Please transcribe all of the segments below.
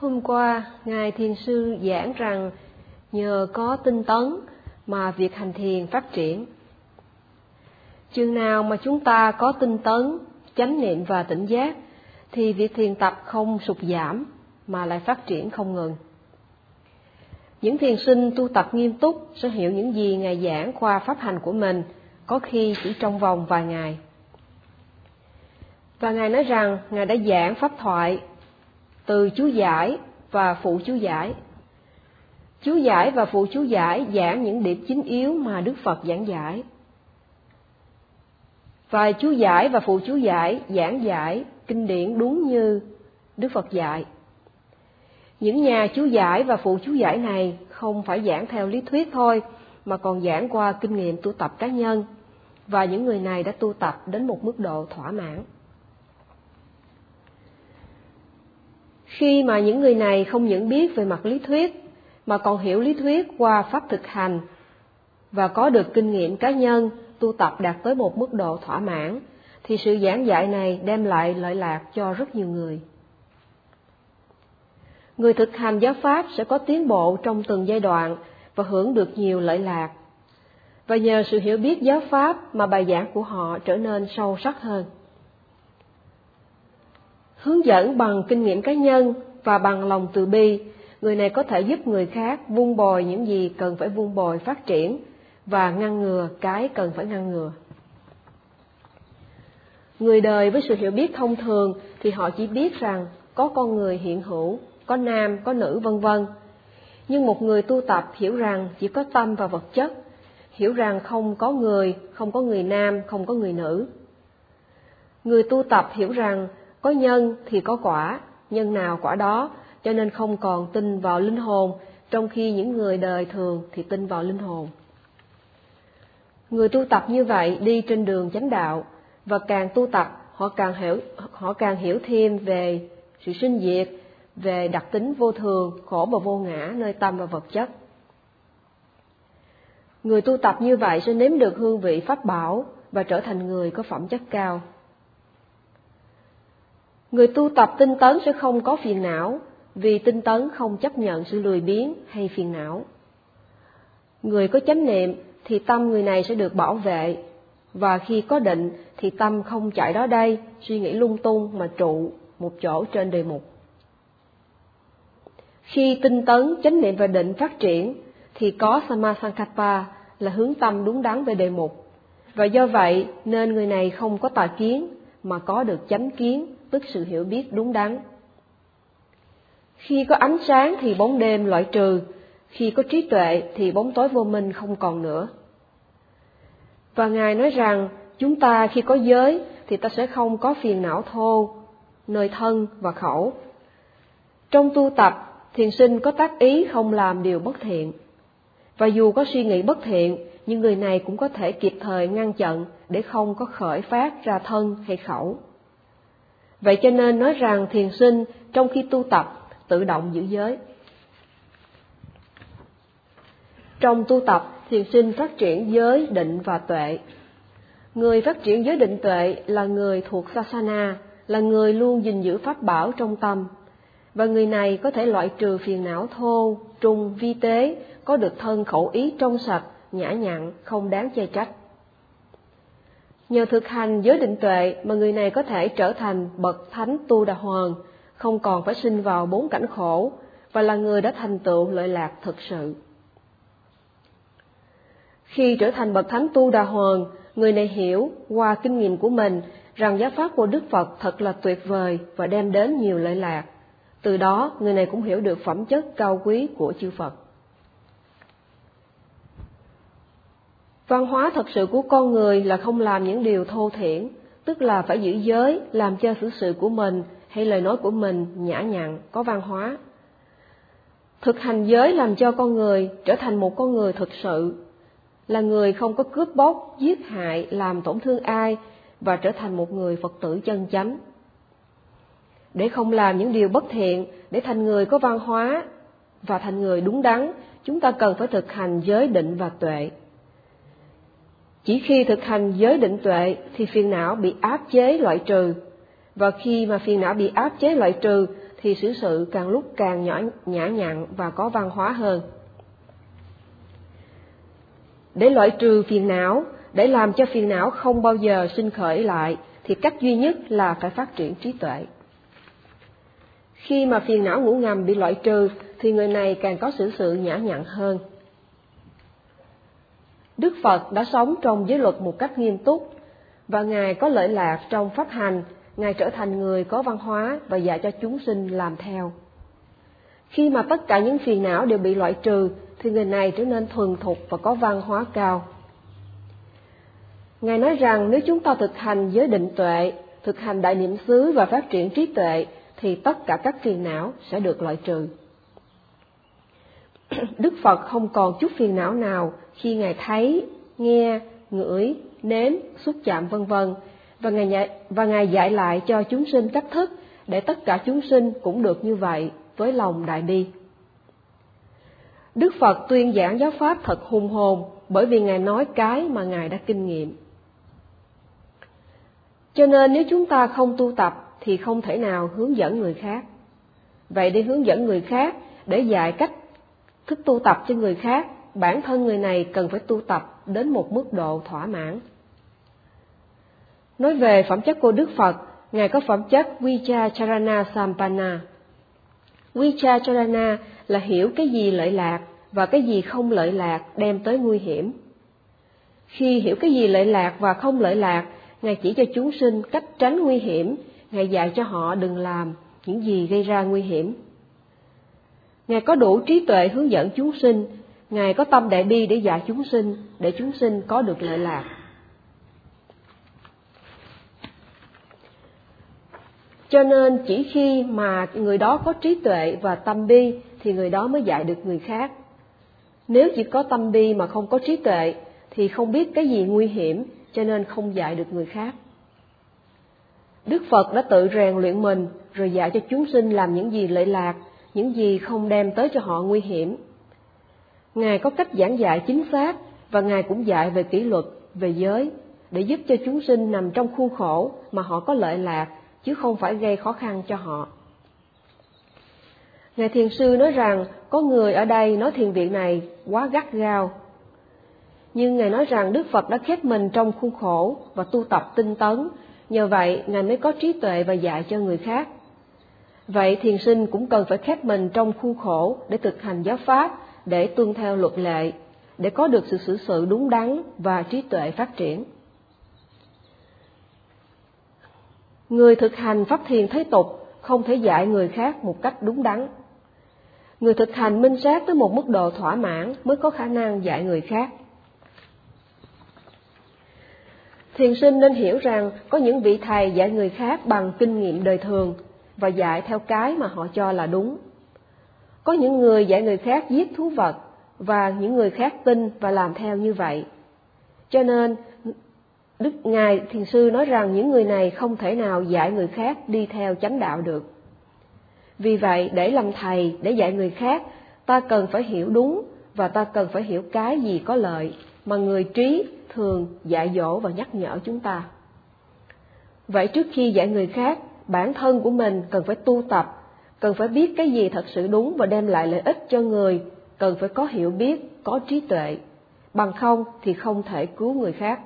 Hôm qua, Ngài Thiền Sư giảng rằng nhờ có tinh tấn mà việc hành thiền phát triển. Chừng nào mà chúng ta có tinh tấn, chánh niệm và tỉnh giác, thì việc thiền tập không sụt giảm mà lại phát triển không ngừng. Những thiền sinh tu tập nghiêm túc sẽ hiểu những gì Ngài giảng qua pháp hành của mình, có khi chỉ trong vòng vài ngày. Và Ngài nói rằng Ngài đã giảng pháp thoại từ chú giải và phụ chú giải. Chú giải và phụ chú giải giảng những điểm chính yếu mà Đức Phật giảng giải. Và chú giải và phụ chú giải giảng giải kinh điển đúng như Đức Phật dạy. Những nhà chú giải và phụ chú giải này không phải giảng theo lý thuyết thôi, mà còn giảng qua kinh nghiệm tu tập cá nhân, và những người này đã tu tập đến một mức độ thỏa mãn. Khi mà những người này không những biết về mặt lý thuyết, mà còn hiểu lý thuyết qua pháp thực hành và có được kinh nghiệm cá nhân tu tập đạt tới một mức độ thỏa mãn, thì sự giảng dạy này đem lại lợi lạc cho rất nhiều người. Người thực hành giáo pháp sẽ có tiến bộ trong từng giai đoạn và hưởng được nhiều lợi lạc. Và nhờ sự hiểu biết giáo pháp mà bài giảng của họ trở nên sâu sắc hơn. Hướng dẫn bằng kinh nghiệm cá nhân và bằng lòng từ bi, người này có thể giúp người khác vun bồi những gì cần phải vun bồi phát triển và ngăn ngừa cái cần phải ngăn ngừa. Người đời với sự hiểu biết thông thường thì họ chỉ biết rằng có con người hiện hữu, có nam, có nữ vân vân. Nhưng một người tu tập hiểu rằng chỉ có tâm và vật chất, hiểu rằng không có người, không có người nam, không có người nữ. Người tu tập hiểu rằng có nhân thì có quả, nhân nào quả đó, cho nên không còn tin vào linh hồn, trong khi những người đời thường thì tin vào linh hồn. Người tu tập như vậy đi trên đường chánh đạo và càng tu tập họ càng hiểu họ càng hiểu thêm về sự sinh diệt, về đặc tính vô thường, khổ và vô ngã nơi tâm và vật chất. Người tu tập như vậy sẽ nếm được hương vị pháp bảo và trở thành người có phẩm chất cao. Người tu tập tinh tấn sẽ không có phiền não, vì tinh tấn không chấp nhận sự lười biếng hay phiền não. Người có chánh niệm thì tâm người này sẽ được bảo vệ, và khi có định thì tâm không chạy đó đây, suy nghĩ lung tung mà trụ một chỗ trên đề mục. Khi tinh tấn, chánh niệm và định phát triển thì có Samasankappa là hướng tâm đúng đắn về đề mục. Và do vậy nên người này không có tà kiến mà có được chánh kiến tức sự hiểu biết đúng đắn. Khi có ánh sáng thì bóng đêm loại trừ, khi có trí tuệ thì bóng tối vô minh không còn nữa. Và Ngài nói rằng chúng ta khi có giới thì ta sẽ không có phiền não thô, nơi thân và khẩu. Trong tu tập, thiền sinh có tác ý không làm điều bất thiện. Và dù có suy nghĩ bất thiện, nhưng người này cũng có thể kịp thời ngăn chặn để không có khởi phát ra thân hay khẩu. Vậy cho nên nói rằng thiền sinh trong khi tu tập tự động giữ giới. Trong tu tập, thiền sinh phát triển giới, định và tuệ. Người phát triển giới định tuệ là người thuộc Sasana, là người luôn gìn giữ pháp bảo trong tâm. Và người này có thể loại trừ phiền não thô, trung, vi tế, có được thân khẩu ý trong sạch, nhã nhặn, không đáng chê trách. Nhờ thực hành giới định tuệ mà người này có thể trở thành bậc thánh tu đà hoàng, không còn phải sinh vào bốn cảnh khổ và là người đã thành tựu lợi lạc thực sự. Khi trở thành bậc thánh tu đà hoàng, người này hiểu qua kinh nghiệm của mình rằng giáo pháp của Đức Phật thật là tuyệt vời và đem đến nhiều lợi lạc. Từ đó, người này cũng hiểu được phẩm chất cao quý của chư Phật. Văn hóa thật sự của con người là không làm những điều thô thiển, tức là phải giữ giới, làm cho xử sự của mình hay lời nói của mình nhã nhặn, có văn hóa. Thực hành giới làm cho con người trở thành một con người thực sự, là người không có cướp bóc, giết hại, làm tổn thương ai và trở thành một người Phật tử chân chánh. Để không làm những điều bất thiện, để thành người có văn hóa và thành người đúng đắn, chúng ta cần phải thực hành giới định và tuệ. Chỉ khi thực hành giới định tuệ thì phiền não bị áp chế loại trừ, và khi mà phiền não bị áp chế loại trừ thì xử sự càng lúc càng nhỏ nhã nhặn và có văn hóa hơn. Để loại trừ phiền não, để làm cho phiền não không bao giờ sinh khởi lại thì cách duy nhất là phải phát triển trí tuệ. Khi mà phiền não ngủ ngầm bị loại trừ thì người này càng có xử sự nhã nhặn hơn. Đức Phật đã sống trong giới luật một cách nghiêm túc và Ngài có lợi lạc trong pháp hành, Ngài trở thành người có văn hóa và dạy cho chúng sinh làm theo. Khi mà tất cả những phiền não đều bị loại trừ thì người này trở nên thuần thục và có văn hóa cao. Ngài nói rằng nếu chúng ta thực hành giới định tuệ, thực hành đại niệm xứ và phát triển trí tuệ thì tất cả các phiền não sẽ được loại trừ. Đức Phật không còn chút phiền não nào khi Ngài thấy, nghe, ngửi, nếm, xúc chạm vân vân và Ngài dạy, và Ngài dạy lại cho chúng sinh cách thức để tất cả chúng sinh cũng được như vậy với lòng đại bi. Đức Phật tuyên giảng giáo pháp thật hùng hồn bởi vì Ngài nói cái mà Ngài đã kinh nghiệm. Cho nên nếu chúng ta không tu tập thì không thể nào hướng dẫn người khác. Vậy để hướng dẫn người khác, để dạy cách thức tu tập cho người khác, bản thân người này cần phải tu tập đến một mức độ thỏa mãn. Nói về phẩm chất của Đức Phật, Ngài có phẩm chất Vicharana Sampana. Vicharana là hiểu cái gì lợi lạc và cái gì không lợi lạc đem tới nguy hiểm. Khi hiểu cái gì lợi lạc và không lợi lạc, Ngài chỉ cho chúng sinh cách tránh nguy hiểm, Ngài dạy cho họ đừng làm những gì gây ra nguy hiểm. Ngài có đủ trí tuệ hướng dẫn chúng sinh, Ngài có tâm đại bi để dạy chúng sinh, để chúng sinh có được lợi lạc. Cho nên chỉ khi mà người đó có trí tuệ và tâm bi thì người đó mới dạy được người khác. Nếu chỉ có tâm bi mà không có trí tuệ thì không biết cái gì nguy hiểm cho nên không dạy được người khác. Đức Phật đã tự rèn luyện mình rồi dạy cho chúng sinh làm những gì lợi lạc, những gì không đem tới cho họ nguy hiểm. Ngài có cách giảng dạy chính xác và Ngài cũng dạy về kỷ luật, về giới để giúp cho chúng sinh nằm trong khuôn khổ mà họ có lợi lạc chứ không phải gây khó khăn cho họ. Ngài Thiền Sư nói rằng có người ở đây nói thiền viện này quá gắt gao. Nhưng Ngài nói rằng Đức Phật đã khép mình trong khuôn khổ và tu tập tinh tấn, nhờ vậy Ngài mới có trí tuệ và dạy cho người khác. Vậy thiền sinh cũng cần phải khép mình trong khuôn khổ để thực hành giáo pháp, để tuân theo luật lệ, để có được sự xử sự đúng đắn và trí tuệ phát triển. Người thực hành pháp thiền thế tục không thể dạy người khác một cách đúng đắn. Người thực hành minh sát tới một mức độ thỏa mãn mới có khả năng dạy người khác. Thiền sinh nên hiểu rằng có những vị thầy dạy người khác bằng kinh nghiệm đời thường và dạy theo cái mà họ cho là đúng. Có những người dạy người khác giết thú vật và những người khác tin và làm theo như vậy. Cho nên Đức Ngài Thiền Sư nói rằng những người này không thể nào dạy người khác đi theo chánh đạo được. Vì vậy, để làm thầy, để dạy người khác, ta cần phải hiểu đúng và ta cần phải hiểu cái gì có lợi mà người trí thường dạy dỗ và nhắc nhở chúng ta. Vậy trước khi dạy người khác, bản thân của mình cần phải tu tập, cần phải biết cái gì thật sự đúng và đem lại lợi ích cho người, cần phải có hiểu biết, có trí tuệ, bằng không thì không thể cứu người khác.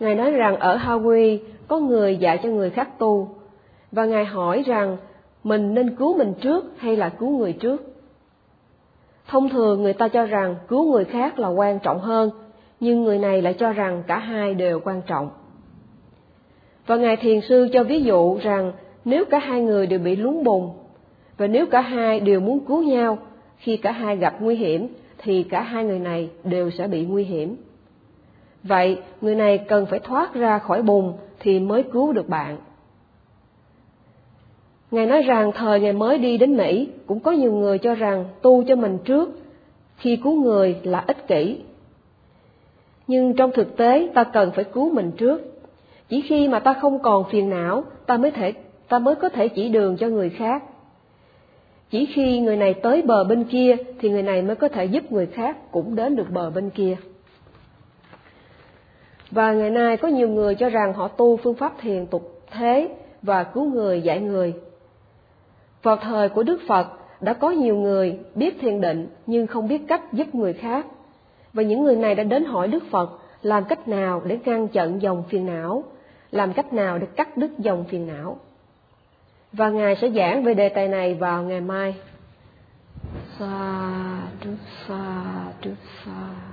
Ngài nói rằng ở Hawaii có người dạy cho người khác tu, và Ngài hỏi rằng mình nên cứu mình trước hay là cứu người trước. Thông thường người ta cho rằng cứu người khác là quan trọng hơn, nhưng người này lại cho rằng cả hai đều quan trọng. Và Ngài Thiền Sư cho ví dụ rằng nếu cả hai người đều bị lún bùn, và nếu cả hai đều muốn cứu nhau, khi cả hai gặp nguy hiểm, thì cả hai người này đều sẽ bị nguy hiểm. Vậy, người này cần phải thoát ra khỏi bùn thì mới cứu được bạn. Ngài nói rằng thời Ngài mới đi đến Mỹ, cũng có nhiều người cho rằng tu cho mình trước, khi cứu người là ích kỷ. Nhưng trong thực tế ta cần phải cứu mình trước. Chỉ khi mà ta không còn phiền não, ta mới thể ta mới có thể chỉ đường cho người khác. Chỉ khi người này tới bờ bên kia thì người này mới có thể giúp người khác cũng đến được bờ bên kia. Và ngày nay có nhiều người cho rằng họ tu phương pháp thiền tục thế và cứu người giải người. Vào thời của Đức Phật đã có nhiều người biết thiền định nhưng không biết cách giúp người khác. Và những người này đã đến hỏi Đức Phật làm cách nào để ngăn chặn dòng phiền não, làm cách nào để cắt đứt dòng phiền não. Và Ngài sẽ giảng về đề tài này vào ngày mai. Sa, sa, sa.